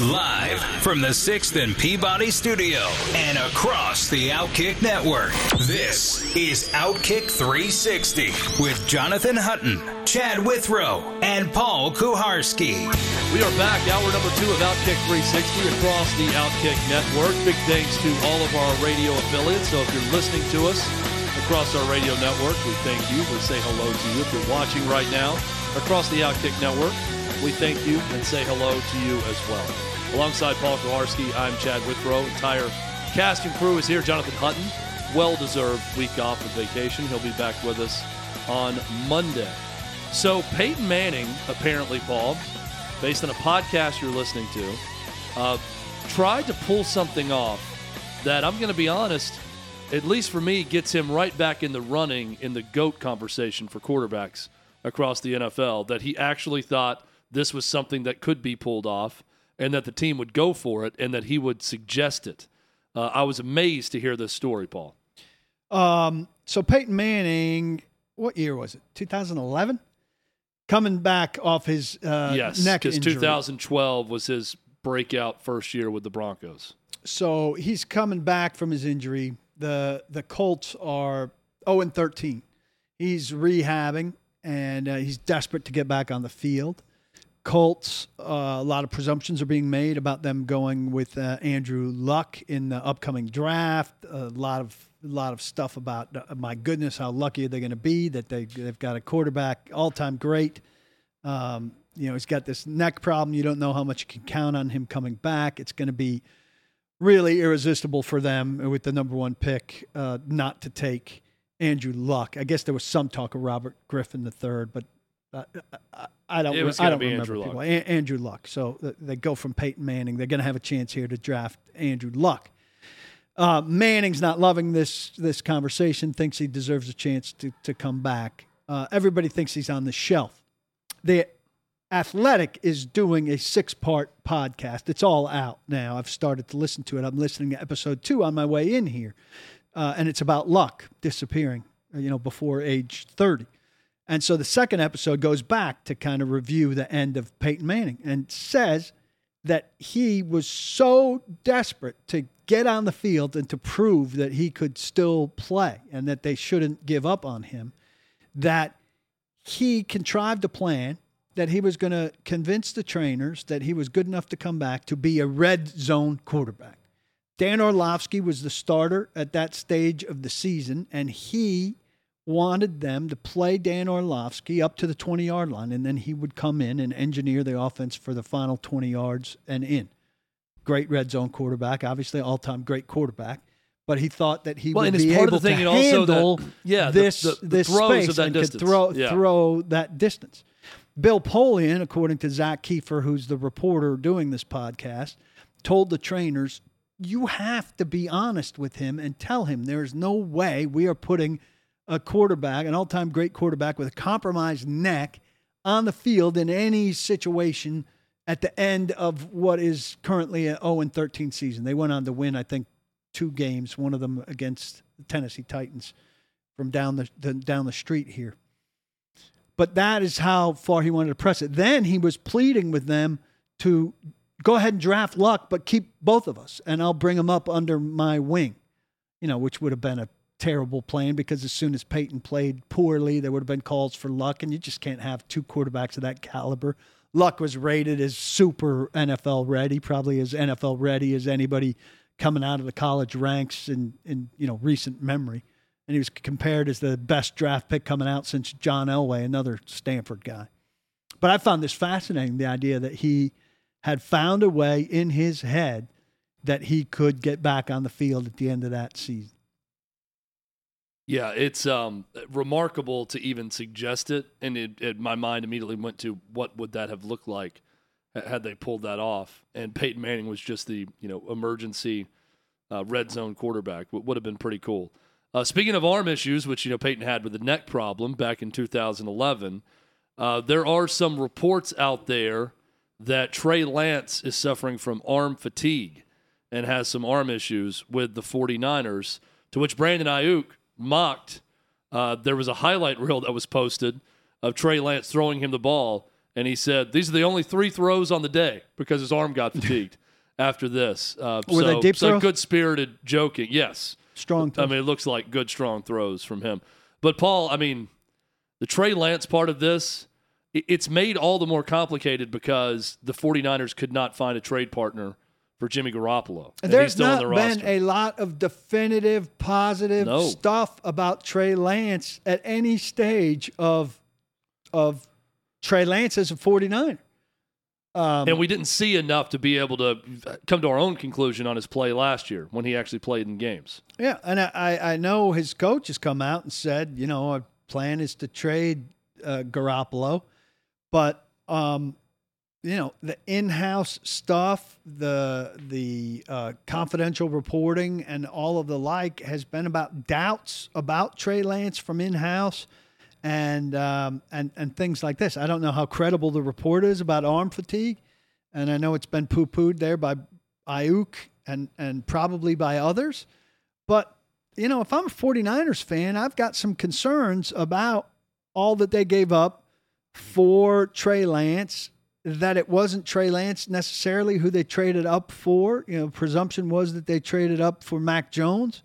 Live from the 6th and Peabody studio and across the Outkick network. This is Outkick 360 with Jonathan Hutton, Chad Withrow, and Paul Kuharsky. We are back, hour number two of Outkick 360 across the Outkick network. Big thanks to all of our radio affiliates. So if you're listening to us across our radio network, we thank you. We say hello to you. If you're watching right now across the Outkick network, we thank you and say hello to you as well. Alongside Paul Kuharsky, I'm Chad Withrow. Entire cast and crew is here. Jonathan Hutton, well deserved week off of vacation. He'll be back with us on Monday. So, Peyton Manning, apparently, Paul, based on a podcast you're listening to, uh, tried to pull something off that I'm going to be honest, at least for me, gets him right back in the running in the GOAT conversation for quarterbacks across the NFL. That he actually thought this was something that could be pulled off and that the team would go for it and that he would suggest it. Uh, I was amazed to hear this story, Paul. Um, so Peyton Manning, what year was it? 2011. Coming back off his uh, yes, neck because injury. 2012 was his breakout first year with the Broncos. So he's coming back from his injury. the The Colts are 0 and 13. He's rehabbing and uh, he's desperate to get back on the field. Colts, uh, a lot of presumptions are being made about them going with uh, Andrew Luck in the upcoming draft. A lot of a lot of stuff about uh, my goodness, how lucky are they going to be that they they've got a quarterback all time great. Um, you know, he's got this neck problem. You don't know how much you can count on him coming back. It's going to be really irresistible for them with the number one pick uh, not to take Andrew Luck. I guess there was some talk of Robert Griffin third, but uh, I, I don't. It was I don't be remember Andrew people. Luck. A- Andrew Luck. So th- they go from Peyton Manning. They're going to have a chance here to draft Andrew Luck. Uh, Manning's not loving this this conversation. Thinks he deserves a chance to to come back. Uh, everybody thinks he's on the shelf. The Athletic is doing a six part podcast. It's all out now. I've started to listen to it. I'm listening to episode two on my way in here, uh, and it's about Luck disappearing. uh, You know, before age thirty. And so the second episode goes back to kind of review the end of Peyton Manning and says that he was so desperate to get on the field and to prove that he could still play and that they shouldn't give up on him that he contrived a plan that he was going to convince the trainers that he was good enough to come back to be a red zone quarterback. Dan Orlovsky was the starter at that stage of the season, and he wanted them to play Dan Orlovsky up to the 20 yard line, and then he would come in and engineer the offense for the final 20 yards and in. Great red zone quarterback, obviously all time great quarterback, but he thought that he Well, would be able of the thing, to and also that- handle the- this the- the this space and distance. could throw Yeah. throw that distance. Bill Polian, according to Zak Keefer, who's the reporter doing this podcast, told the trainers, "You have to be honest with him and tell him there is no way we are putting a quarterback, an all-time great quarterback with a compromised neck, on the field in any situation." At the end of what is currently an 0 13 season, they went on to win, I think, two games. One of them against the Tennessee Titans from down the, the down the street here. But that is how far he wanted to press it. Then he was pleading with them to go ahead and draft Luck, but keep both of us, and I'll bring him up under my wing. You know, which would have been a terrible plan because as soon as Peyton played poorly, there would have been calls for Luck, and you just can't have two quarterbacks of that caliber. Luck was rated as super NFL ready, probably as NFL ready as anybody coming out of the college ranks in, in you know recent memory and he was compared as the best draft pick coming out since John Elway, another Stanford guy. But I found this fascinating the idea that he had found a way in his head that he could get back on the field at the end of that season. Yeah, it's um, remarkable to even suggest it, and it, it, my mind immediately went to what would that have looked like had they pulled that off. And Peyton Manning was just the you know emergency uh, red zone quarterback. Would have been pretty cool. Uh, speaking of arm issues, which you know Peyton had with the neck problem back in 2011, uh, there are some reports out there that Trey Lance is suffering from arm fatigue and has some arm issues with the 49ers. To which Brandon Aiyuk mocked. Uh, there was a highlight reel that was posted of Trey Lance throwing him the ball, and he said, "These are the only three throws on the day because his arm got fatigued." after this, uh, Were so, they deep so throws? good spirited joking. Yes, Strong. I mean, it looks like good, strong throws from him. But Paul, I mean, the Trey Lance part of this, it's made all the more complicated because the 49ers could not find a trade partner for Jimmy Garoppolo. And There's not the been roster. a lot of definitive, positive No. stuff about Trey Lance at any stage of of Trey Lance as a 49er. Um, and we didn't see enough to be able to come to our own conclusion on his play last year when he actually played in games. Yeah, and I, I I know his coach has come out and said, you know, our plan is to trade uh, Garoppolo, but um, you know, the in-house stuff, the the uh, confidential reporting, and all of the like has been about doubts about Trey Lance from in-house. And um, and and things like this. I don't know how credible the report is about arm fatigue, and I know it's been poo-pooed there by Aiyuk and and probably by others. But, you know, if I'm a 49ers fan, I've got some concerns about all that they gave up for Trey Lance, that it wasn't Trey Lance necessarily who they traded up for. You know, presumption was that they traded up for Mac Jones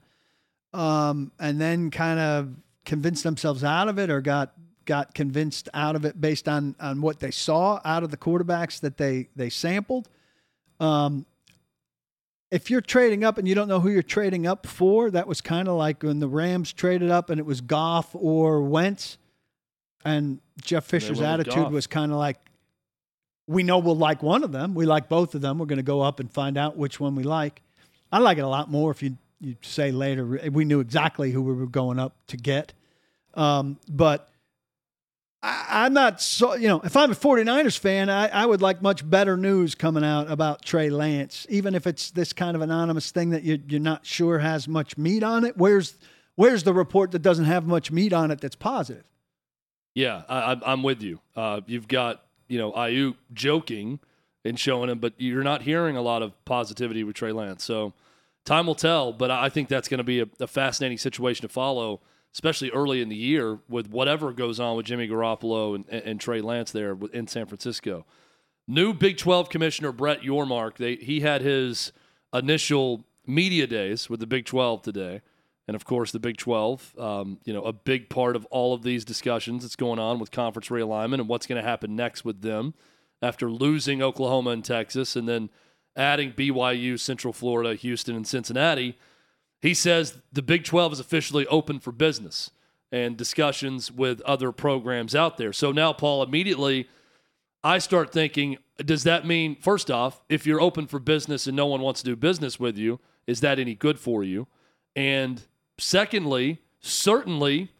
um, and then kind of convinced themselves out of it or got got convinced out of it based on on what they saw out of the quarterbacks that they they sampled. Um, if you're trading up and you don't know who you're trading up for, that was kind of like when the Rams traded up and it was Goff or Wentz. And Jeff Fisher's attitude Goff. was kind of like, we know we'll like one of them. We like both of them. We're going to go up and find out which one we like. I like it a lot more if you, you say later, we knew exactly who we were going up to get. Um, but I, I'm not so, you know, if I'm a 49ers fan, I, I would like much better news coming out about Trey Lance, even if it's this kind of anonymous thing that you, you're not sure has much meat on it. Where's, where's the report that doesn't have much meat on it that's positive? Yeah, I, I'm- I'm with you. Uh, you've got you know Aiyuk joking and showing him, but you're not hearing a lot of positivity with Trey Lance. So time will tell. But I think that's going to be a, a fascinating situation to follow, especially early in the year with whatever goes on with Jimmy Garoppolo and, and, and Trey Lance there in San Francisco. New Big 12 commissioner Brett Yormark, they, he had his initial media days with the Big 12 today. And of course, the Big 12, um, you know, a big part of all of these discussions that's going on with conference realignment and what's going to happen next with them after losing Oklahoma and Texas and then adding BYU, Central Florida, Houston, and Cincinnati. He says the Big 12 is officially open for business and discussions with other programs out there. So now, Paul, immediately I start thinking, does that mean, first off, if you're open for business and no one wants to do business with you, is that any good for you? And secondly, certainly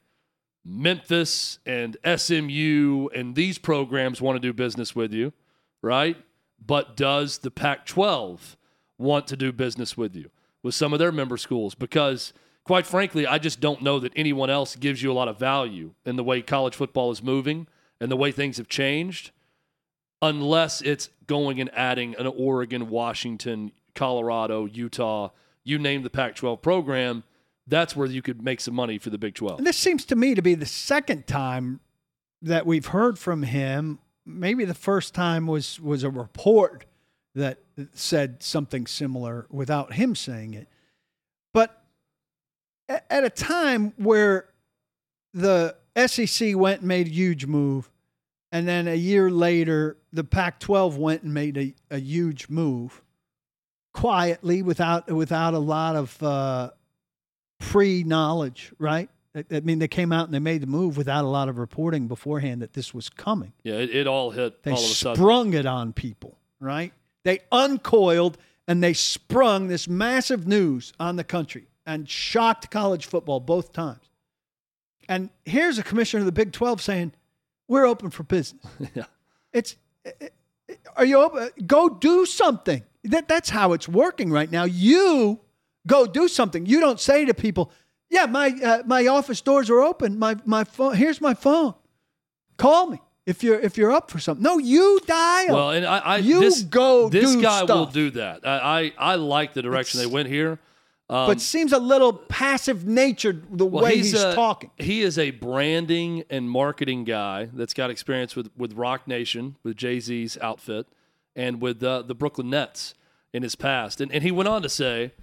Memphis and SMU and these programs want to do business with you, right? But does the Pac 12 want to do business with you with some of their member schools? Because, quite frankly, I just don't know that anyone else gives you a lot of value in the way college football is moving and the way things have changed, unless it's going and adding an Oregon, Washington, Colorado, Utah, you name the Pac 12 program. That's where you could make some money for the Big 12. And this seems to me to be the second time that we've heard from him. Maybe the first time was was a report that said something similar without him saying it. But at a time where the SEC went and made a huge move, and then a year later, the Pac 12 went and made a, a huge move quietly without without a lot of uh, pre knowledge, right? I mean, they came out and they made the move without a lot of reporting beforehand that this was coming. Yeah, it, it all hit They all of a sudden. sprung it on people, right? They uncoiled and they sprung this massive news on the country and shocked college football both times. And here's a commissioner of the Big 12 saying, "We're open for business." Yeah. It's it, it- are you open? Go do something. That that's how it's working right now. You go do something. You don't say to people, "Yeah, my uh, my office doors are open. My my phone. Here's my phone. Call me if you're if you're up for something." No, you dial. Well, and I, I You this, go This do guy will do that. I, I, I like the direction It's- they went here. Um, but seems a little passive natured the well, way he's, a- talking. He is a branding and marketing guy that's got experience with with Roc Nation, with Jay Z's outfit, and with uh, the Brooklyn Nets in his past. And and he went on to say.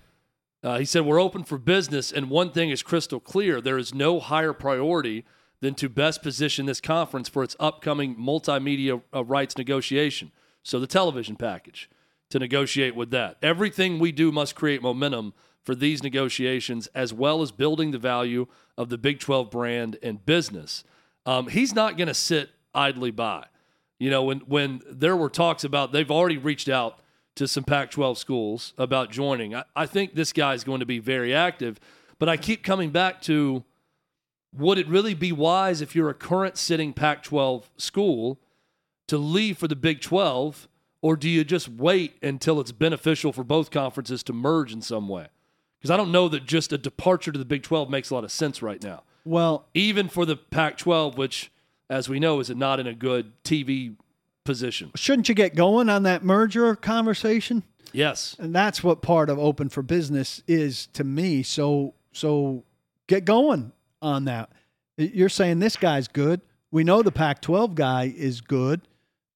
Uh, he said, We're open for business, and one thing is crystal clear. There is no higher priority than to best position this conference for its upcoming multimedia uh, rights negotiation. So, the television package to negotiate with that. Everything we do must create momentum for these negotiations, as well as building the value of the Big 12 brand and business. Um, he's not going to sit idly by. You know, when when there were talks about they've already reached out to some Pac 12 schools about joining, I, I think this guy is going to be very active. But I keep coming back to would it really be wise if you're a current sitting Pac 12 school to leave for the Big 12, or do you just wait until it's beneficial for both conferences to merge in some way? Because I don't know that just a departure to the Big 12 makes a lot of sense right now Well, even for the Pac 12, which, as we know, is not in a good TV position. shouldn't you get going on that merger conversation? Yes. and that's what part of open for business is to me so so get going on that you're saying this guy's good we know the pac 12 guy is good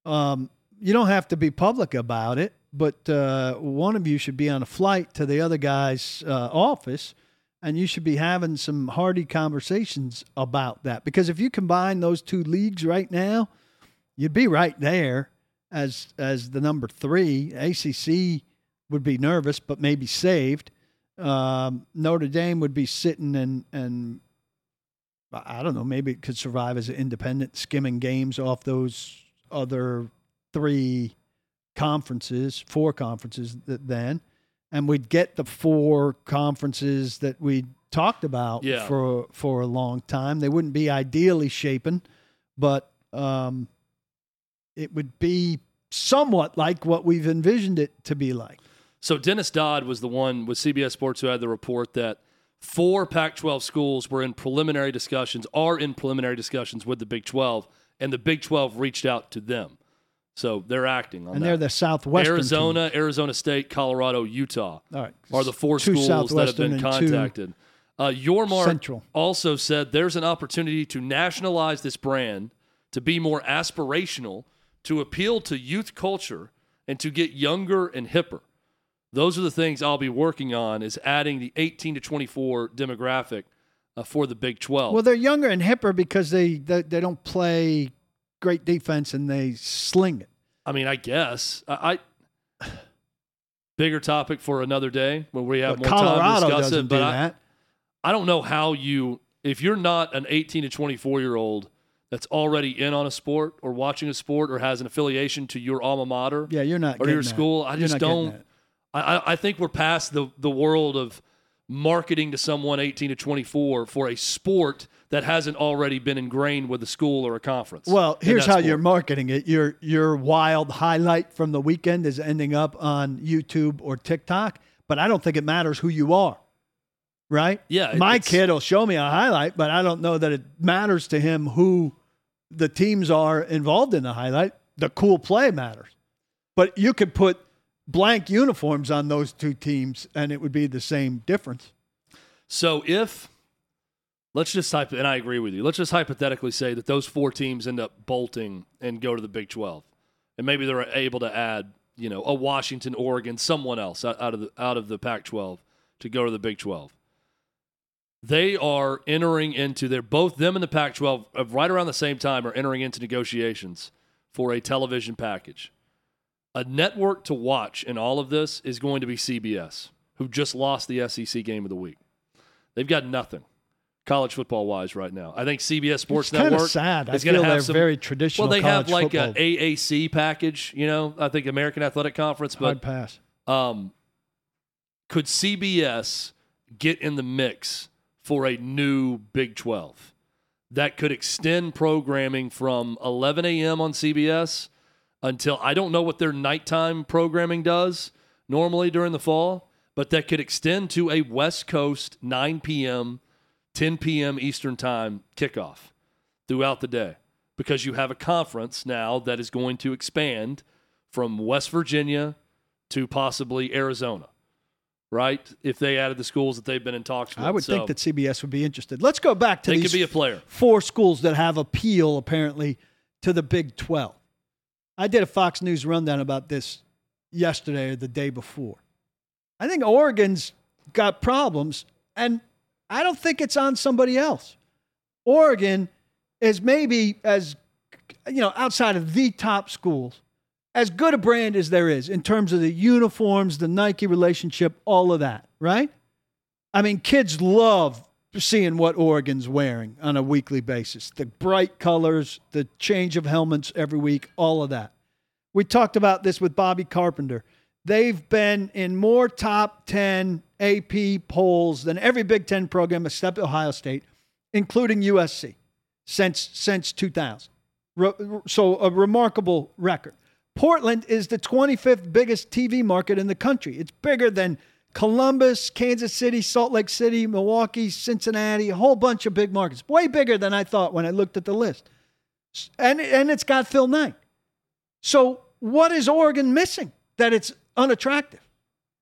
um, you don't have to be public about it but uh, one of you should be on a flight to the other guy's uh, office and you should be having some hearty conversations about that because if you combine those two leagues right now you'd be right there as as the number three. ACC would be nervous, but maybe saved. Um, Notre Dame would be sitting and and I don't know, maybe it could survive as an independent, skimming games off those other three conferences, four conferences then, and we'd get the four conferences that we talked about Yeah. for for a long time. They wouldn't be ideally shapen, but um, it would be somewhat like what we've envisioned it to be like. So Dennis Dodd was the one with CBS Sports who had the report that four Pac 12 schools were in preliminary discussions, are in preliminary discussions with the Big 12, and the Big 12 reached out to them. So they're acting on that. And that. they're the Southwestern Arizona, Arizona State, Colorado, Utah team. All right, are the four Two schools that have been contacted. Uh, Yormark Central. also said there's an opportunity to nationalize this brand to be more aspirational, to appeal to youth culture, and to get younger and hipper. Those are the things I'll be working on is adding the 18 to 24 demographic uh, for the Big 12. Well, they're younger and hipper because they, they they don't play great defense and they sling it. I mean, I guess I, I bigger topic for another day when we have But more time to discuss it. But do I, that. I don't know how you, if you're not an 18 to 24 year old that's already in on a sport or watching a sport or has an affiliation to your alma mater Yeah, you're not. or your that. school, I You're just don't. I, I- I think we're past the, the world of marketing to someone 18 to 24 for a sport that hasn't already been ingrained with a school or a conference. Well, here's how sport. you're marketing it. Your your wild highlight from the weekend is ending up on YouTube or TikTok, but I don't think it matters who you are. Right? Yeah, My kid will show me a highlight, but I don't know that it matters to him who the teams are involved in the highlight. The cool play matters. But you could put blank uniforms on those two teams and it would be the same difference. So if let's just type and I agree with you. Let's just hypothetically say that those four teams end up bolting and go to the Big 12. And maybe they're able to add, you know, a Washington, Oregon, someone else out out of the out of the Pac-12 to go to the Big 12. They are entering into they're both them and the Pac-12 uh, right around the same time are entering into negotiations for a television package. A network to watch in all of this is going to be CBS, who just lost the SEC game of the week. They've got nothing college football wise right now. I think CBS Sports It's Network sad. Is going to have some very traditional Well, they have like a. AAC package, you know. I think American Athletic Conference, Hard but pass. um, could CBS get in the mix for a new Big 12 that could extend programming from 11 a.m. on CBS until I don't know what their nighttime programming does normally during the fall, but that could extend to a West Coast 9 p.m., 10 p.m. Eastern Time kickoff throughout the day because you have a conference now that is going to expand from West Virginia to possibly Arizona, right? If they added the schools that they've been in talks with. I would So think that CBS would be interested. Let's go back to they these could be a player. four schools that have appeal apparently to the Big 12. I did a Fox News rundown about this yesterday or the day before. I think Oregon's got problems, and I don't think it's on somebody else. Oregon is maybe as, you know, outside of the top schools, as good a brand as there is in terms of the uniforms, the Nike relationship, all of that, right? I mean, kids love seeing what Oregon's wearing on a weekly basis. The bright colors, the change of helmets every week, all of that. We talked about this with Bobby Carpenter. They've been in more top 10 AP polls than every Big 10 program except Ohio State, including USC, since since 2000. Re- So a remarkable record. Portland is the 25th biggest TV market in the country. It's bigger than Columbus, Kansas City, Salt Lake City, Milwaukee, Cincinnati, a whole bunch of big markets. Way bigger than I thought when I looked at the list. And and it's got Phil Knight. So what is Oregon missing that it's unattractive?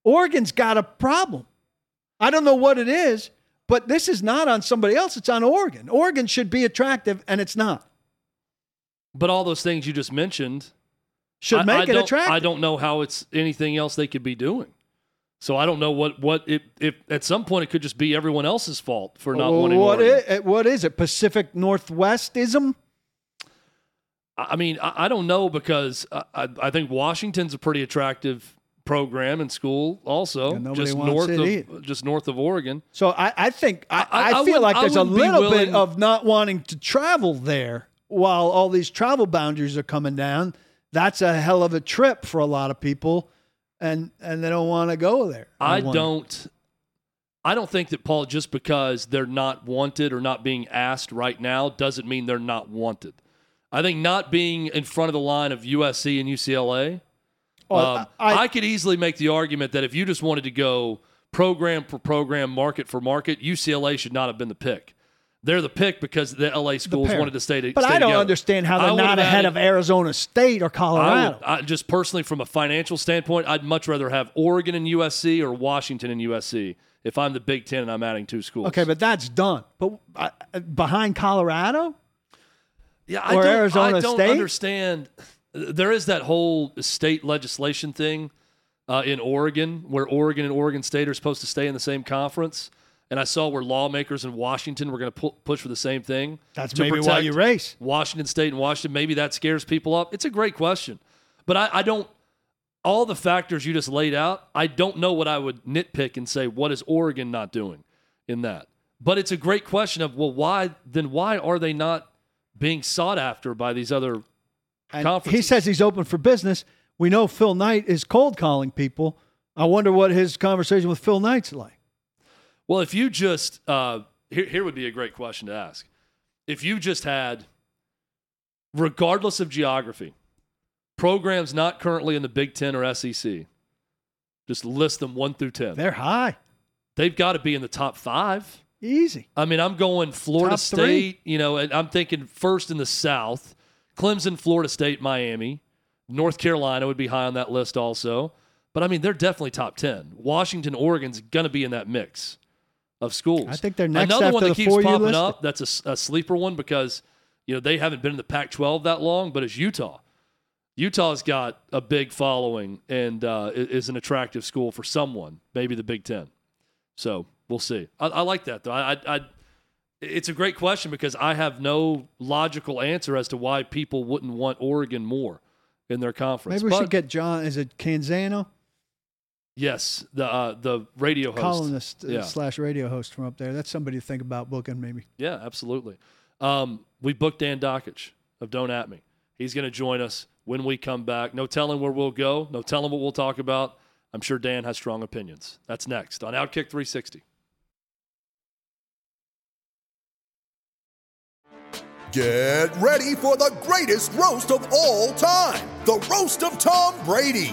Oregon's got a problem. I don't know what it is, but this is not on somebody else. It's on Oregon. Oregon should be attractive, and it's not. But all those things you just mentioned Should I- make I it attractive. I don't know how it's anything else they could be doing. So I don't know what what if, if at some point it could just be everyone else's fault for not Well, wanting what Oregon. i- what is it? Pacific Northwestism? I mean, I, I don't know because I, I, I think Washington's a pretty attractive program and school also, just north of either. just north of Oregon. So I, I think I, feel like there's a little bit of not wanting to travel there while all these travel boundaries are coming down. That's a hell of a trip for a lot of people, and and they don't want to go there. I don't. I don't think that Paul just because they're not wanted or not being asked right now doesn't mean they're not wanted. I think not being in front of the line of USC and UCLA. Oh, um, I- I, could easily make the argument that if you just wanted to go program for program, market for market, UCLA should not have been the pick. They're the pick because the LA schools parent. wanted to stay to But stay I don't together. understand how they're not ahead added- of Arizona State or I Colorado. would, I, just personally, from a financial standpoint, I'd much rather have Oregon and USC or Washington and USC if I'm the Big Ten and I'm adding two schools. okay, but that's done. But uh, behind Colorado, yeah, I or don't, Arizona I don't State? understand. There is that whole state legislation thing uh, in Oregon where Oregon and Oregon State are supposed to stay in the same conference. And I saw where lawmakers in Washington were going to pu- push for the same thing. that's maybe why you race. Washington State and Washington. Maybe that scares people up. It's a great question, but I, I don't. All the factors you just laid out, I don't know what I would nitpick and say what is Oregon not doing in that. But it's a great question of well, why then? Why are they not being sought after by these other And conferences? he says he's open for business. We know Phil Knight is cold calling people. I wonder what his conversation with Phil Knight's like. Well, if you just uh, here, here would be a great question to ask. If you just had, regardless of geography, programs not currently in the Big Ten or SEC, just list them one through ten. They're high, They've got to be in the top five. easy. I mean, I'm going Florida Top three. State. You know, and I'm thinking first in the South, Clemson, Florida State, Miami, North Carolina would be high on that list also. But I mean, they're definitely top ten. Washington, Oregon's going to be in that mix of schools. I think they're next Another one that keeps popping up. That's a sleeper one because you know they haven't been in the Pac-12 that long, but it's Utah. Utah's got a big following and uh, is an attractive school for someone, maybe the Big Ten. So we'll see. I, I like that though. I, I, I, it's a great question because I have no logical answer as to why people wouldn't want Oregon more in their conference. Maybe we But should get John. Is it Canzano, yes, the uh, the radio host. columnist uh, Yeah. slash radio host from up there? That's somebody to think about booking. Maybe. Yeah, absolutely. Um, we booked Dan Dakich of Don't At Me. He's going to join us when we come back. No telling where we'll go. No telling what we'll talk about. I'm sure Dan has strong opinions. That's next on Outkick 360. Get ready for the greatest roast of all time the Roast of Tom Brady,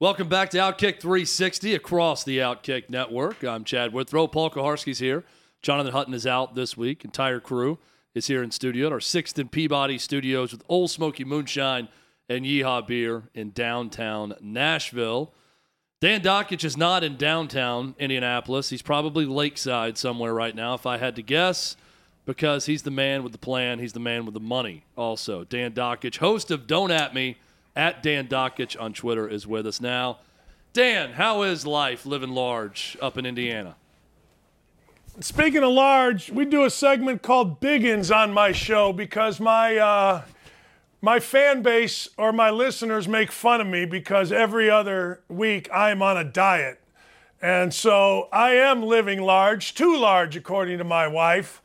Welcome back to Outkick 360 across the Outkick Network. I'm Chad Withrow. Paul Kuharsky's here. Jonathan Hutton is out this week. Entire crew is here in studio at our Sixth and Peabody studios with Ole Smoky Moonshine and Yeehaw Beer in downtown Nashville. Dan Dakich is not in downtown Indianapolis. He's probably lakeside somewhere right now, if I had to guess, because he's the man with the plan. He's the man with the money, also. Dan Dakich, host of Don't At Me at Dan Dakich on Twitter is with us now. Dan, how is life living large up in Indiana? Speaking of large, we do a segment called Biggins on my show because my uh, my fan base or my listeners make fun of me because every other week I'm on a diet. And so I am living large, too large, according to my wife.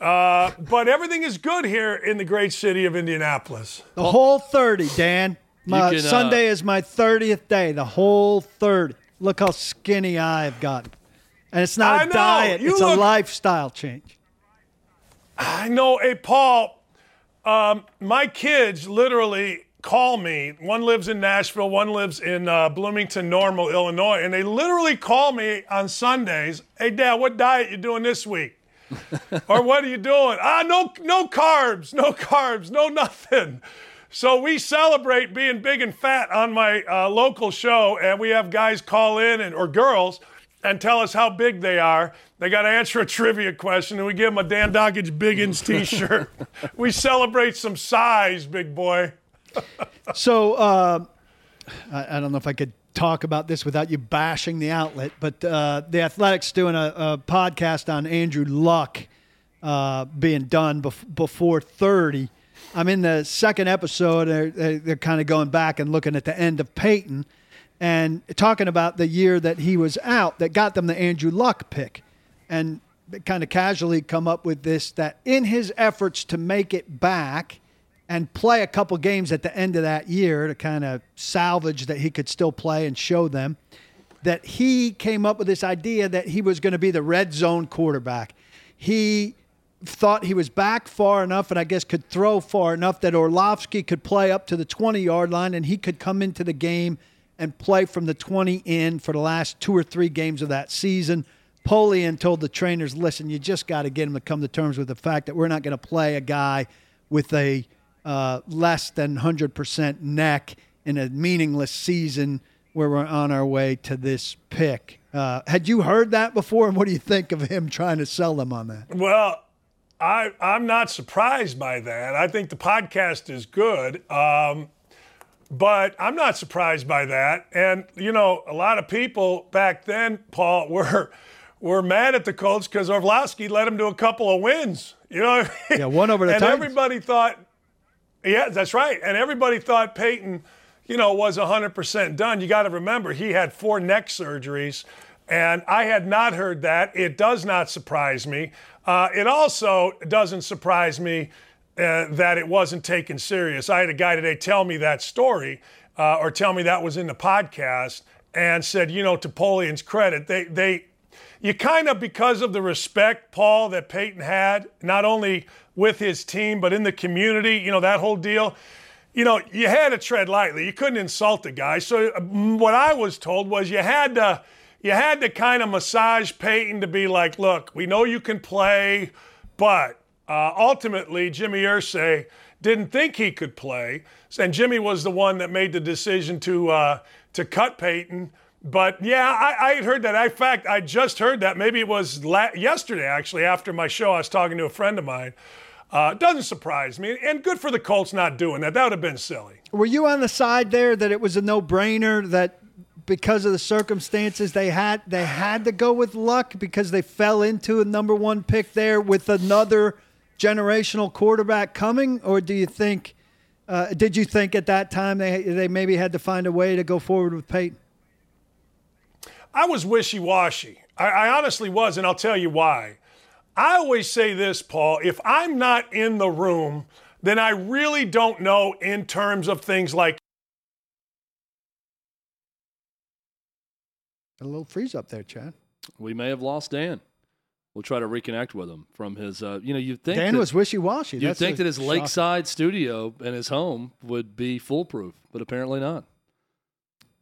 Uh, but everything is good here in the great city of Indianapolis. The whole 30, Dan. My can, uh, Sunday is my 30th day. The whole 30. Look how skinny I've gotten. And it's not I a know. diet, it's look- a lifestyle change. I know, hey, Paul, um, my kids literally call me. One lives in Nashville, one lives in uh, Bloomington Normal, Illinois, and they literally call me on Sundays. Hey, Dad, what diet you doing this week? or what are you doing? Ah, no, no carbs, no carbs, no nothing. So we celebrate being big and fat on my uh, local show, and we have guys call in and or girls and tell us how big they are. They got to answer a trivia question, and we give them a Dan Dakich Biggins T-shirt. we celebrate some size, big boy. So uh, I, I don't know if I could talk about this without you bashing the outlet, but uh, the Athletics doing a, a podcast on Andrew Luck uh, being done bef- before 30. I'm in the second episode. They're, they're, kind of going back and looking at the end of Peyton and talking about the year that he was out that got them the Andrew Luck pick. And kind of casually come up with this that in his efforts to make it back and play a couple games at the end of that year to kind of salvage that he could still play and show them that he came up with this idea that he was going to be the red zone quarterback. He thought he was back far enough and I guess could throw far enough that Orlovsky could play up to the 20 yard line and he could come into the game and play from the 20 in for the last two or three games of that season. Polian told the trainers, listen, you just got to get him to come to terms with the fact that we're not going to play a guy with a uh, less than 100% neck in a meaningless season where we're on our way to this pick. Uh, had you heard that before? And what do you think of him trying to sell them on that? Well, I, I'm not surprised by that. I think the podcast is good. Um, but I'm not surprised by that. And, you know, a lot of people back then, Paul, were were mad at the Colts because Orlovsky led them to a couple of wins. You know I mean? Yeah, one over the time. And everybody thought, yeah, that's right. And everybody thought Peyton, you know, was 100% done. You got to remember, he had four neck surgeries. And I had not heard that. It does not surprise me. Uh, it also doesn't surprise me uh, that it wasn't taken serious. I had a guy today tell me that story, uh, or tell me that was in the podcast, and said, you know, to Polian's credit, they they you kind of because of the respect, Paul, that Peyton had, not only with his team but in the community, you know, that whole deal. You know, you had to tread lightly. You couldn't insult the guy. So uh, what I was told was you had to you had to kind of massage Peyton to be like, look, we know you can play, but uh, ultimately, Jimmy Irsay didn't think he could play, and Jimmy was the one that made the decision to uh, to cut Peyton. But yeah, I, I had heard that. In fact, I just heard that. Maybe it was la- yesterday, actually, after my show. I was talking to a friend of mine. Uh, doesn't surprise me, and good for the Colts not doing that. That would have been silly. Were you on the side there that it was a no-brainer that because of the circumstances they had they had to go with luck because they fell into a number one pick there with another generational quarterback coming, or do you think Uh, did you think at that time they they maybe had to find a way to go forward with Peyton? I was wishy washy. I, I honestly was, and I'll tell you why. I always say this, Paul if I'm not in the room, then I really don't know in terms of things like. A little freeze up there, Chad. We may have lost Dan. We'll try to reconnect with him from his. Uh, you know, you think Dan that, was wishy washy. You think that his lakeside studio and his home would be foolproof, but apparently not.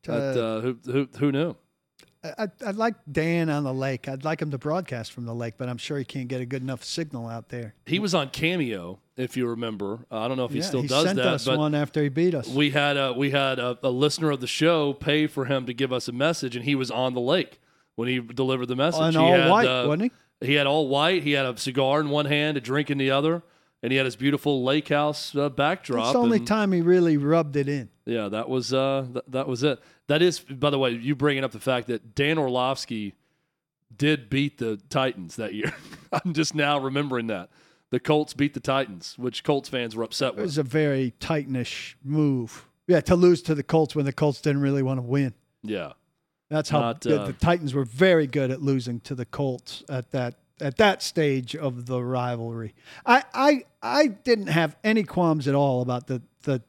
Uh, but, uh, who, who who knew? I, I'd like Dan on the lake. I'd like him to broadcast from the lake, but I'm sure he can't get a good enough signal out there. He was on Cameo, if you remember. Uh, I don't know if he yeah, still he does sent that. us but one after he beat us. we had a we had a, a listener of the show pay for him to give us a message, and he was on the lake when he delivered the message. And he all had, white, uh, wasn't he? He had all white. He had a cigar in one hand, a drink in the other, and he had his beautiful lake house uh, backdrop. That's the only and- time he really rubbed it in. Yeah, that was uh, th- that was it. That is, by the way, you bringing up the fact that Dan Orlovsky did beat the Titans that year. I'm just now remembering that the Colts beat the Titans, which Colts fans were upset with. It was a very Titanish move. Yeah, to lose to the Colts when the Colts didn't really want to win. Yeah, That's how Not, the, uh, the Titans were very good at losing to the Colts at that at that stage of the rivalry. I I, I didn't have any qualms at all about the the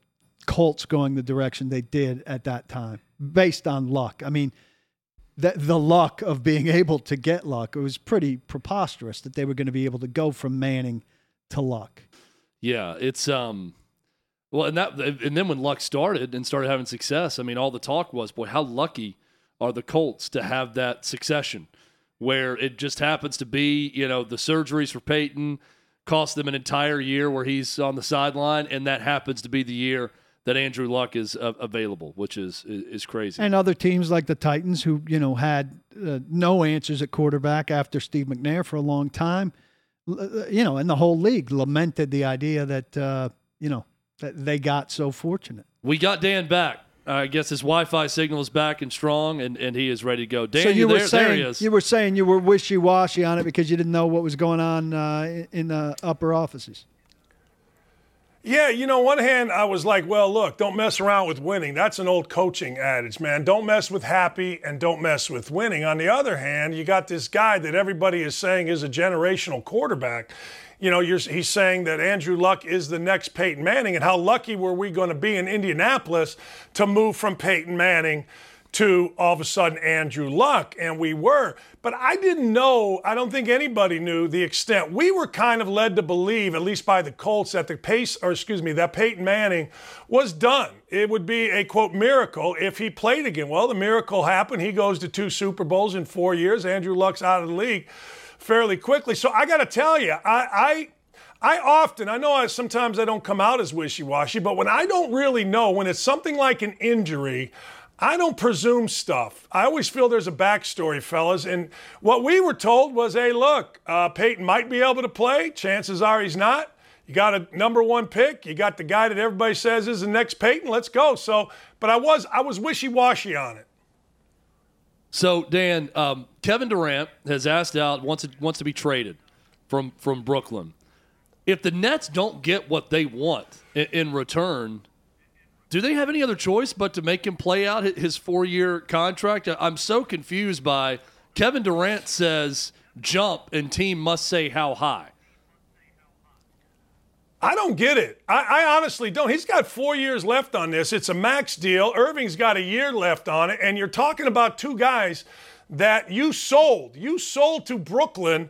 Colts going the direction they did at that time, based on luck. I mean, the the luck of being able to get luck. It was pretty preposterous that they were going to be able to go from Manning to luck. yeah. It's um, well, and that and then when Luck started and started having success, I mean, all the talk was, boy, how lucky are the Colts to have that succession, where it just happens to be, you know, the surgeries for Peyton cost them an entire year where he's on the sideline, and that happens to be the year that Andrew Luck is uh, available, which is is, crazy. And other teams like the Titans, who you know had uh, no answers at quarterback after Steve McNair for a long time, uh, you know, and the whole league lamented the idea that uh, you know that they got so fortunate. we got Dan back. I guess his Wi-Fi signal is back and strong, and, and he is ready to go. Dan, so you there, were saying there he is. you were saying you were wishy washy on it because you didn't know what was going on uh, in- in the upper offices. Yeah, you know, one hand, I was like, well, look, don't mess around with winning. That's an old coaching adage, man. Don't mess with happy and don't mess with winning. On the other hand, you got this guy that everybody is saying is a generational quarterback. You know, he's saying that Andrew Luck is the next Peyton Manning, and how lucky were we going to be in Indianapolis to move from Peyton Manning to all of a sudden Andrew Luck, and we were. But I didn't know, I don't think anybody knew the extent. We were kind of led to believe, at least by the Colts, that the pace, or excuse me, that Peyton Manning was done. It would be a quote miracle if he played again. Well, the miracle happened. He goes to two Super Bowls in four years. Andrew Luck's out of the league fairly quickly. So I got to tell you, I, I I often, I know I, sometimes I don't come out as wishy washy, but when I don't really know, when it's something like an injury, I don't presume stuff. I always feel there's a backstory, fellas. And what we were told was hey, look, uh, Peyton might be able to play. Chances are he's not. You got a number one pick. You got the guy that everybody says is the next Peyton. Let's go. So, but I was I was wishy washy on it. So Dan, um, Kevin Durant has asked out wants to, wants to be traded from from Brooklyn. If the Nets don't get what they want in, in return, do they have any other choice but to make him play out his four year contract? I'm so confused by Kevin Durant says jump and team must say how high. I don't get it. I, I honestly don't. He's got four years left on this. It's a max deal. Irving's got a year left on it. And you're talking about two guys that you sold. You sold to Brooklyn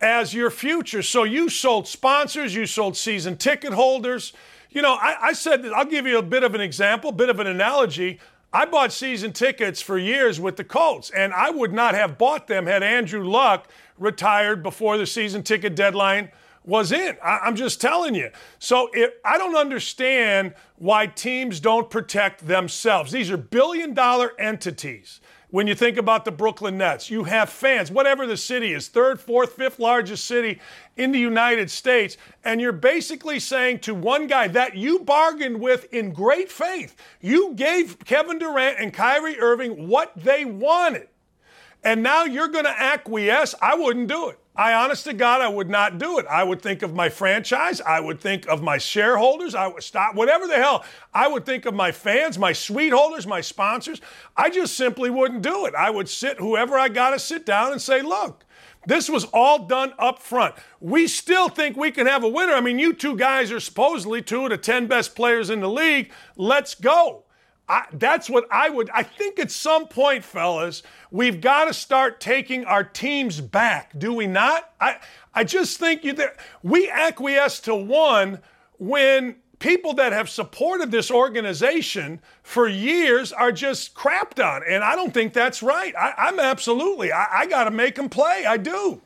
as your future. So you sold sponsors, you sold season ticket holders. You know, I, I said, I'll give you a bit of an example, bit of an analogy. I bought season tickets for years with the Colts, and I would not have bought them had Andrew Luck retired before the season ticket deadline was in. I, am just telling you. So if, I don't understand why teams don't protect themselves. These are billion dollar entities. When you think about the Brooklyn Nets, you have fans, whatever the city is, third, fourth, fifth largest city in the United States, and you're basically saying to one guy that you bargained with in great faith, you gave Kevin Durant and Kyrie Irving what they wanted. And now you're going to acquiesce. I wouldn't do it. I honest to God, I would not do it. I would think of my franchise. I would think of my shareholders. I would stop, whatever the hell. I would think of my fans, my suite holders, my sponsors. I just simply wouldn't do it. I would sit whoever I got to sit down and say, look, this was all done up front. We still think we can have a winner. I mean, you two guys are supposedly two of the 10 best players in the league. Let's go. I, that's what I would. I think at some point, fellas, we've got to start taking our teams back. Do we not? I I just think you. We acquiesce to one when people that have supported this organization for years are just crapped on, and I don't think that's right. I, am absolutely. I, I got to make them play. I do.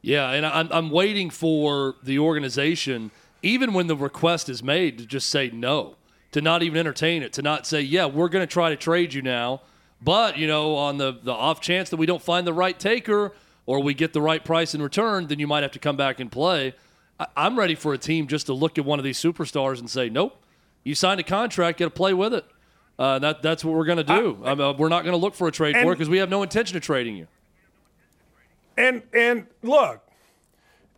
Yeah, and I'm, I'm waiting for the organization, even when the request is made, to just say no to not even entertain it, to not say, yeah, we're going to try to trade you now. But, you know, on the, the off chance that we don't find the right taker or we get the right price in return, then you might have to come back and play. I, I'm ready for a team just to look at one of these superstars and say, nope, you signed a contract, got to play with it. Uh, that, that's what we're going to do. I, I mean, we're not going to look for a trade for it because we have no intention of trading you. And and look,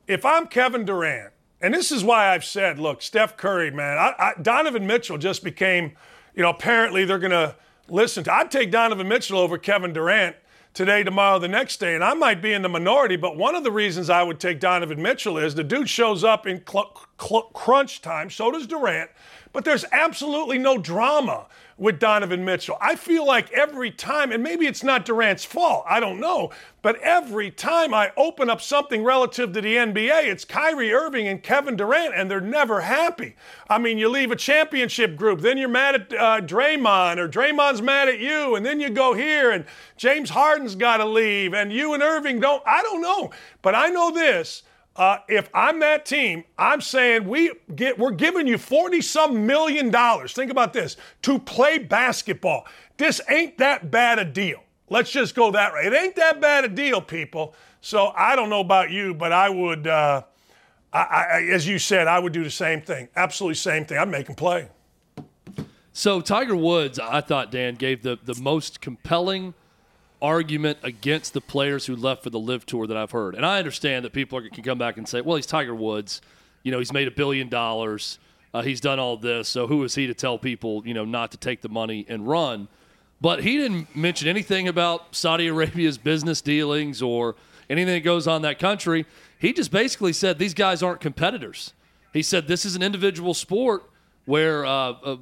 if I'm Kevin Durant and this is why I've said, look, Steph Curry, man, I, I, Donovan Mitchell just became, you know, apparently they're going to listen to. I'd take Donovan Mitchell over Kevin Durant today, tomorrow, the next day, and I might be in the minority. But one of the reasons I would take Donovan Mitchell is the dude shows up in cl- cl- crunch time. So does Durant, but there's absolutely no drama with Donovan Mitchell. I feel like every time, and maybe it's not Durant's fault, I don't know, but every time I open up something relative to the NBA, it's Kyrie Irving and Kevin Durant, and they're never happy. I mean, you leave a championship group, then you're mad at uh, Draymond, or Draymond's mad at you, and then you go here, and James Harden's got to leave, and you and Irving don't. I don't know, but I know this. Uh, if I'm that team, I'm saying we get we're giving you 40 some million dollars. Think about this to play basketball. This ain't that bad a deal. Let's just go that way. It ain't that bad a deal, people. So I don't know about you, but I would, uh, I, I, as you said, I would do the same thing. Absolutely same thing. I'd make them play. So Tiger Woods, I thought Dan gave the the most compelling argument against the players who left for the live tour that I've heard. And I understand that people can come back and say, well, he's Tiger Woods. You know, he's made a billion dollars. Uh, he's done all this. So who is he to tell people, you know, not to take the money and run? But he didn't mention anything about Saudi Arabia's business dealings or anything that goes on in that country. He just basically said these guys aren't competitors. He said this is an individual sport where uh, uh,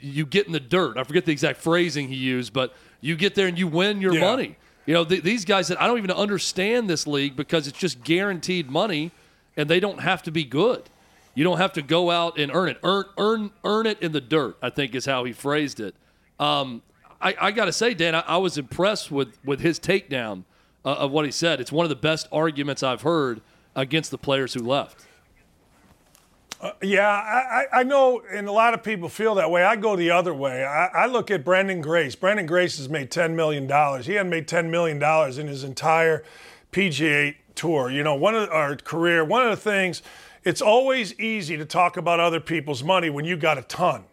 you get in the dirt. I forget the exact phrasing he used, but you get there and you win your yeah. money. You know, th- these guys said, I don't even understand this league because it's just guaranteed money and they don't have to be good. You don't have to go out and earn it. Earn, earn, earn it in the dirt, I think is how he phrased it. Um, I, I got to say, Dan, I, I, was impressed with, with his takedown uh, of what he said. It's one of the best arguments I've heard against the players who left. Uh, yeah, I, I know, and a lot of people feel that way. I go the other way. I, I look at Branden Grace. Branden Grace has made $10 million. He hadn't made $10 million in his entire PGA tour. You know, one of our career, one of the things, it's always easy to talk about other people's money when you got a ton.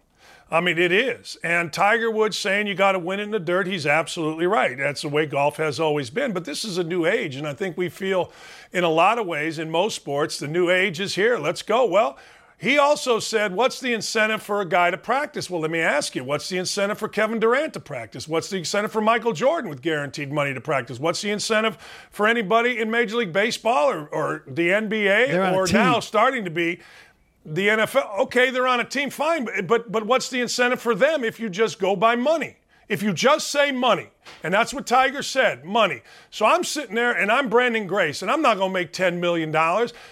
I mean, it is. And Tiger Woods saying you got to win in the dirt, he's absolutely right. That's the way golf has always been. But this is a new age. And I think we feel, in a lot of ways, in most sports, the new age is here. Let's go. Well, he also said, What's the incentive for a guy to practice? Well, let me ask you, what's the incentive for Kevin Durant to practice? What's the incentive for Michael Jordan with guaranteed money to practice? What's the incentive for anybody in Major League Baseball or, or the NBA or now starting to be the NFL? Okay, they're on a team, fine, but, but, but what's the incentive for them if you just go by money? If you just say money, and that's what Tiger said, money. So I'm sitting there and I'm Branden Grace, and I'm not going to make $10 million.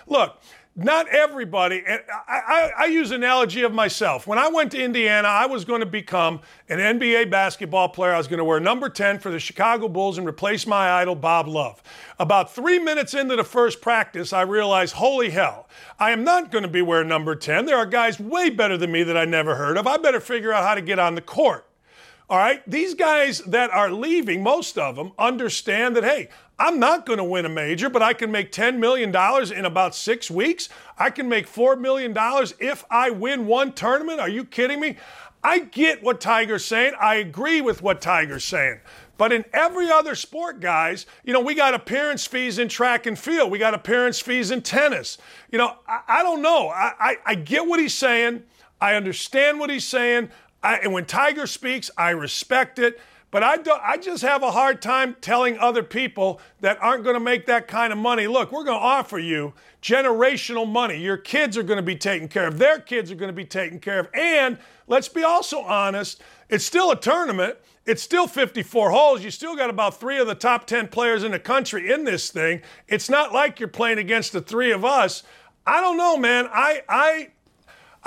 Look, not everybody, I, I, I, use analogy of myself. When I went to Indiana, I was going to become an NBA basketball player. I was going to wear number 10 for the Chicago Bulls and replace my idol, Bob Love. About three minutes into the first practice, I realized, holy hell, I am not going to be wearing number 10. There are guys way better than me that I never heard of. I better figure out how to get on the court. All right, these guys that are leaving, most of them understand that, hey, I'm not going to win a major, but I can make $10 million in about six weeks. I can make $4 million if I win one tournament. Are you kidding me? I get what Tiger's saying. I agree with what Tiger's saying. But in every other sport, guys, you know, we got appearance fees in track and field. We got appearance fees in tennis. You know, I, I don't know. I, I, I, get what he's saying. I understand what he's saying. I, and when Tiger speaks, I respect it. But I, do, I just have a hard time telling other people that aren't going to make that kind of money look, we're going to offer you generational money. Your kids are going to be taken care of, their kids are going to be taken care of. And let's be also honest, it's still a tournament. It's still 54 holes. You still got about three of the top 10 players in the country in this thing. It's not like you're playing against the three of us. I don't know, man. I, I,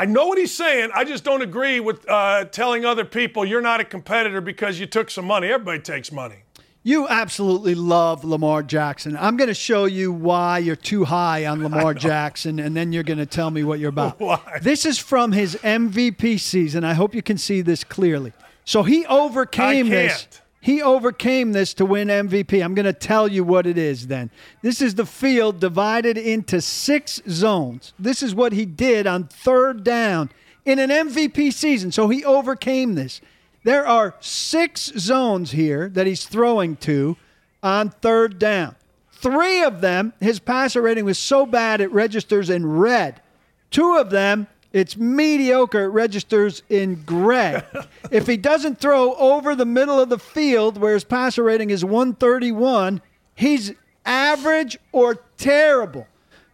I know what he's saying. I just don't agree with uh, telling other people you're not a competitor because you took some money. Everybody takes money. You absolutely love Lamar Jackson. I'm going to show you why you're too high on Lamar Jackson, and then you're going to tell me what you're about. Why? This is from his MVP season. I hope you can see this clearly. So he overcame this. He overcame this to win MVP. I'm going to tell you what it is then. This is the field divided into six zones. This is what he did on third down in an MVP season. So he overcame this. There are six zones here that he's throwing to on third down. Three of them, his passer rating was so bad it registers in red. Two of them, it's mediocre. It registers in gray. if he doesn't throw over the middle of the field where his passer rating is 131, he's average or terrible.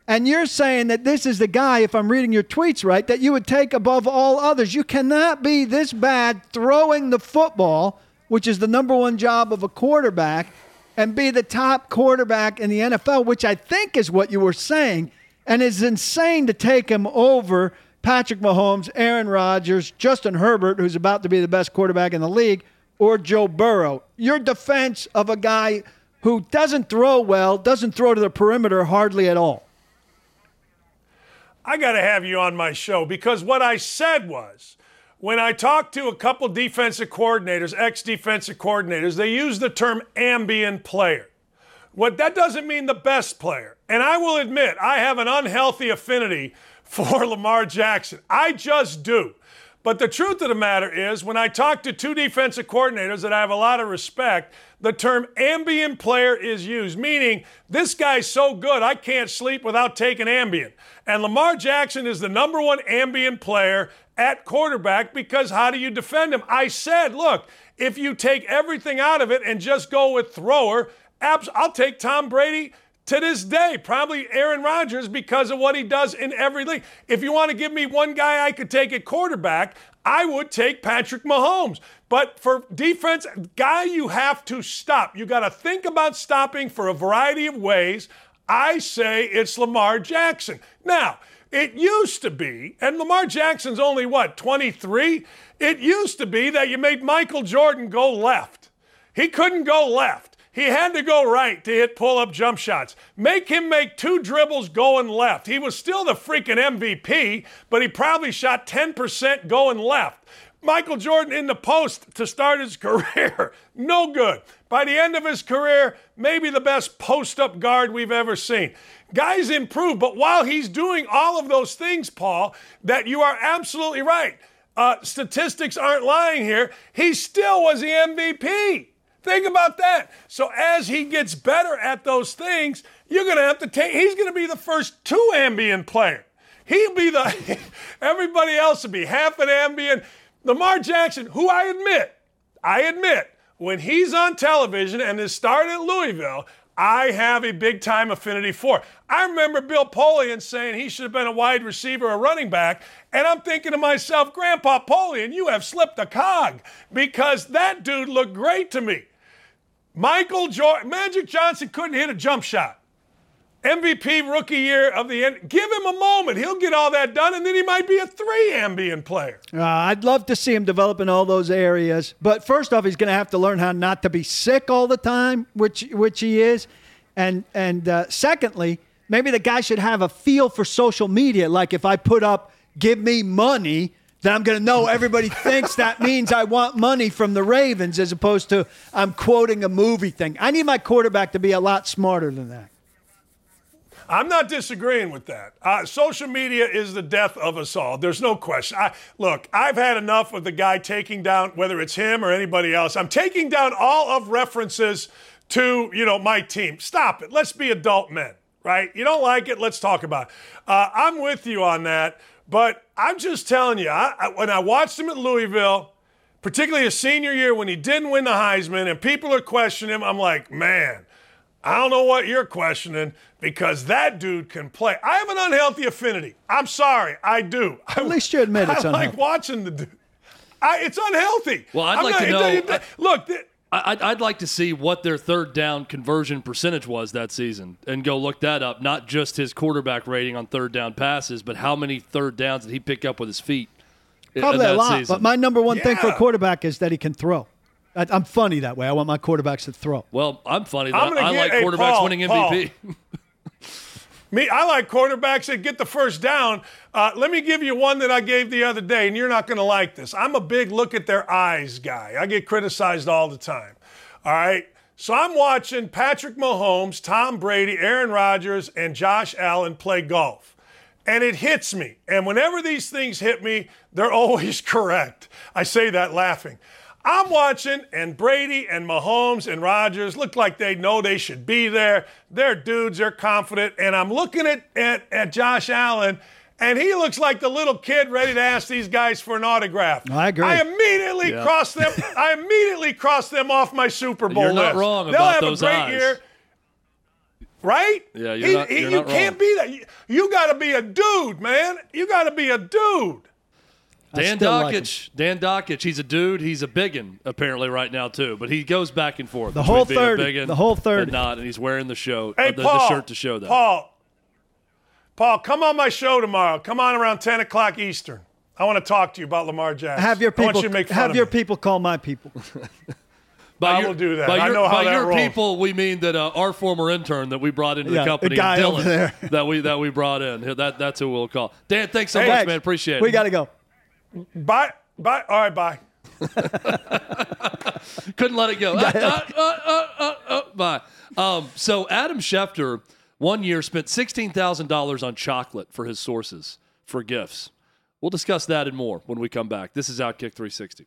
And you're saying that this is the guy, if I'm reading your tweets right, that you would take above all others. You cannot be this bad throwing the football, which is the number one job of a quarterback, and be the top quarterback in the NFL, which I think is what you were saying. And it's insane to take him over Patrick Mahomes, Aaron Rodgers, Justin Herbert, who's about to be the best quarterback in the league, or Joe Burrow. Your defense of a guy who doesn't throw well, doesn't throw to the perimeter hardly at all. I got to have you on my show because what I said was when I talked to a couple defensive coordinators, ex defensive coordinators, they use the term Ambien player. What that doesn't mean the best player. And I will admit, I have an unhealthy affinity for Lamar Jackson. I just do. But the truth of the matter is, when I talk to two defensive coordinators that I have a lot of respect, the term Ambien player is used, meaning this guy's so good I can't sleep without taking Ambien. And Lamar Jackson is the number one Ambien player at quarterback because how do you defend him? I said, look, if you take everything out of it and just go with thrower, I'll take Tom Brady to this day, probably Aaron Rodgers because of what he does in every league. If you want to give me one guy I could take at quarterback, I would take Patrick Mahomes. But for defense, guy you have to stop. You got to think about stopping for a variety of ways. I say it's Lamar Jackson. Now, it used to be, and Lamar Jackson's only what, 23? It used to be that you made Michael Jordan go left. He couldn't go left. He had to go right to hit pull up jump shots. Make him make two dribbles going left. He was still the freaking MVP, but he probably shot 10% going left. Michael Jordan in the post to start his career. no good. By the end of his career, maybe the best post up guard we've ever seen. Guys improve, but while he's doing all of those things, Paul, that you are absolutely right. Uh, statistics aren't lying here. He still was the MVP. Think about that. So as he gets better at those things, you're going to have to take, he's going to be the first two Ambien player. He'll be the, everybody else will be half an Ambien. Lamar Jackson, who I admit, I admit, when he's on television and is starred at Louisville, I have a big time affinity for. I remember Bill Polian saying he should have been a wide receiver or running back, and I'm thinking to myself, Grandpa Polian, you have slipped a cog because that dude looked great to me. Michael Jordan, Magic Johnson couldn't hit a jump shot. MVP rookie year of the end. Give him a moment. He'll get all that done, and then he might be a three Ambien player. Uh, I'd love to see him develop in all those areas. But first off, he's going to have to learn how not to be sick all the time, which which he is. And and uh, secondly, maybe the guy should have a feel for social media. Like if I put up "Give me money," then I'm going to know everybody thinks that means I want money from the Ravens as opposed to I'm quoting a movie thing. I need my quarterback to be a lot smarter than that. I'm not disagreeing with that. Uh, social media is the death of us all. There's no question. I, look, I've had enough of the guy taking down, whether it's him or anybody else. I'm taking down all of references to, you know, my team. Stop it. Let's be adult men, right? You don't like it? Let's talk about it. Uh, I'm with you on that. But I'm just telling you, I, I, when I watched him at Louisville, particularly his senior year when he didn't win the Heisman and people are questioning him, I'm like, man, I don't know what you're questioning because that dude can play. I have an unhealthy affinity. I'm sorry, I do. At least you admit it's I unhealthy. like watching the dude. I, it's unhealthy. Well, I'd I'm like to it- know- it- it- look, th- I- I'd, I'd like to see what their third down conversion percentage was that season and go look that up. Not just his quarterback rating on third down passes, but how many third downs did he pick up with his feet? in- in Probably a lot. season? But my number one thing for a quarterback is that he can throw. I, I'm funny that way. I want my quarterbacks to throw. well, I'm funny. That I'm gonna I like quarterbacks Paul, winning Paul. Me, I like quarterbacks that get the first down. Uh, let me give you one that I gave the other day, and you're not going to like this. I'm a big look at their eyes guy. I get criticized all the time. All right. So I'm watching Patrick Mahomes, Tom Brady, Aaron Rodgers, and Josh Allen play golf. And it hits me. And whenever these things hit me, they're always correct. I say that laughing. I'm watching, and Brady and Mahomes and Rodgers look like they know they should be there. They're dudes, they're confident. And I'm looking at, at, at Josh Allen, and he looks like the little kid ready to ask these guys for an autograph. I agree. I immediately Yeah. cross them. I immediately cross them off my Super Bowl You're not list. wrong They'll about have those a great eyes. year. Right? Yeah, you're He- not- he- you're you not can't be that. You, you got to be a dude, man. You got to be a dude. I Dan still like Dan Dakich, he's a dude. He's a biggin apparently right now too, but he goes back and forth. The whole being 30, a biggin the whole third. not, and he's wearing the show, Hey, uh, the, Paul. the shirt to show that. Paul. Paul, come on my show tomorrow. Come on around 10 o'clock Eastern. I want to talk to you about Lamar Jackson. Have your I want people you to make fun have of your me. people call my people. By I your- will do that. By I know how by that your rolls. people, we mean that uh, our former intern that we brought into Yeah, the the company, guy Dylan, over there. that we that we brought in. That that's who we'll call. Dan, thanks so Hey, much, Thanks. man. Appreciate it. We got to go. Bye. Bye. All right, bye. Couldn't let it go. Uh, uh, uh, uh, uh, uh, bye. Um, so Adam Schefter one year spent sixteen thousand dollars on chocolate for his sources for gifts. We'll discuss that and more when we come back. This is Outkick 360.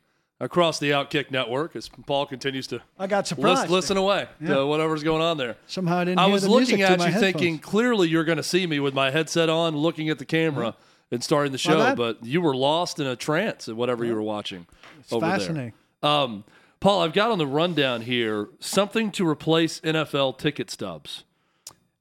across the Outkick network as Paul continues to I got surprised. listen away Yeah. to whatever's going on there. Somehow I didn't I was looking at you headphones. thinking clearly you're going to see me with my headset on, looking at the camera and starting the show, but you were lost in a trance at whatever you were watching It's over fascinating. there. Um, Paul, I've got on the rundown here something to replace NFL ticket stubs.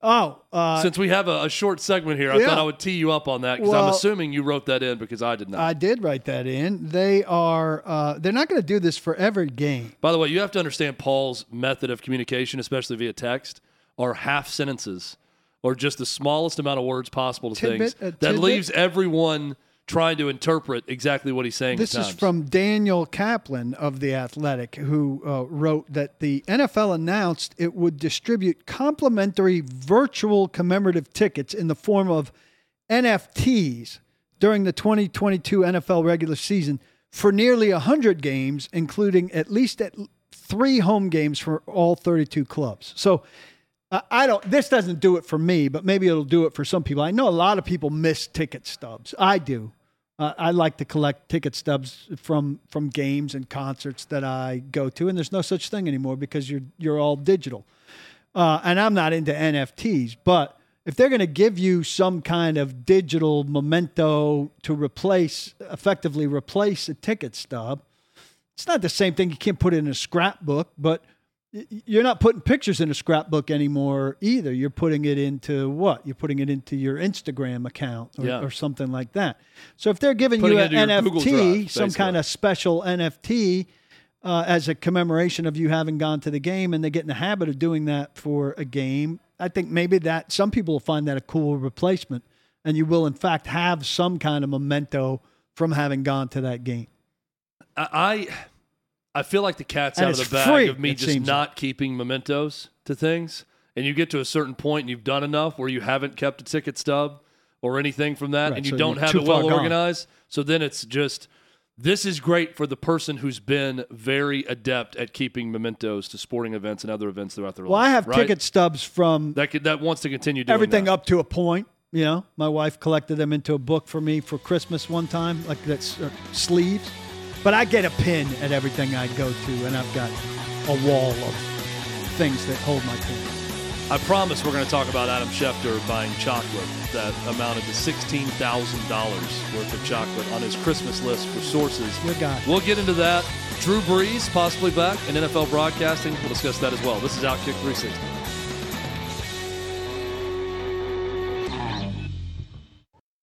Oh, uh, Since we have a, a short segment here, I yeah. thought I would tee you up on that because I'm assuming you wrote that in because I did not. I did write that in. They are. Uh, they're not going to do this for every game. By the way, you have to understand Paul's method of communication, especially via text, are half sentences or just the smallest amount of words possible to Tidbit, things a that tidbit? leaves everyone trying to interpret exactly what he's saying. This is from Daniel Kaplan of The Athletic, who uh, wrote that the NFL announced it would distribute complimentary virtual commemorative tickets in the form of NFTs during the 2022 NFL regular season for nearly 100 games, including at least at three home games for all 32 clubs. So I don't. This doesn't do it for me, but maybe it'll do it for some people. I know a lot of people miss ticket stubs. I do. Uh, I like to collect ticket stubs from from games and concerts that I go to, and there's no such thing anymore because you're you're all digital. Uh, and I'm not into NFTs, but if they're going to give you some kind of digital memento to replace, effectively replace a ticket stub, it's not the same thing. You can't put it in a scrapbook, but you're not putting pictures in a scrapbook anymore either. You're putting it into what? You're putting it into your Instagram account or, Yeah. or something like that. So if they're giving Putting you an into your Google NFT, Drive, some kind of special NFT uh, as a commemoration of you having gone to the game, and they get in the habit of doing that for a game, I think maybe that some people will find that a cool replacement, and you will in fact have some kind of memento from having gone to that game. I I feel like the cat's And out of the bag free, of me just not keeping mementos to things. And you get to a certain point and you've done enough where you haven't kept a ticket stub or anything from that, Right, and you so don't have it well gone. organized. So then it's just this is great for the person who's been very adept at keeping mementos to sporting events and other events throughout their Well, life. Well, I have right? ticket stubs from that could, that wants to continue doing everything that. up to a point. You know, my wife collected them into a book for me for Christmas one time, like that's uh, sleeves. But I get a pin at everything I go to, and I've got a wall of things that hold my pin. I promise we're going to talk about Adam Schefter buying chocolate that amounted to $16,000 worth of chocolate on his Christmas list for sources. Good guy. We'll get into that. Drew Brees possibly back in NFL broadcasting. We'll discuss that as well. This is Outkick 360.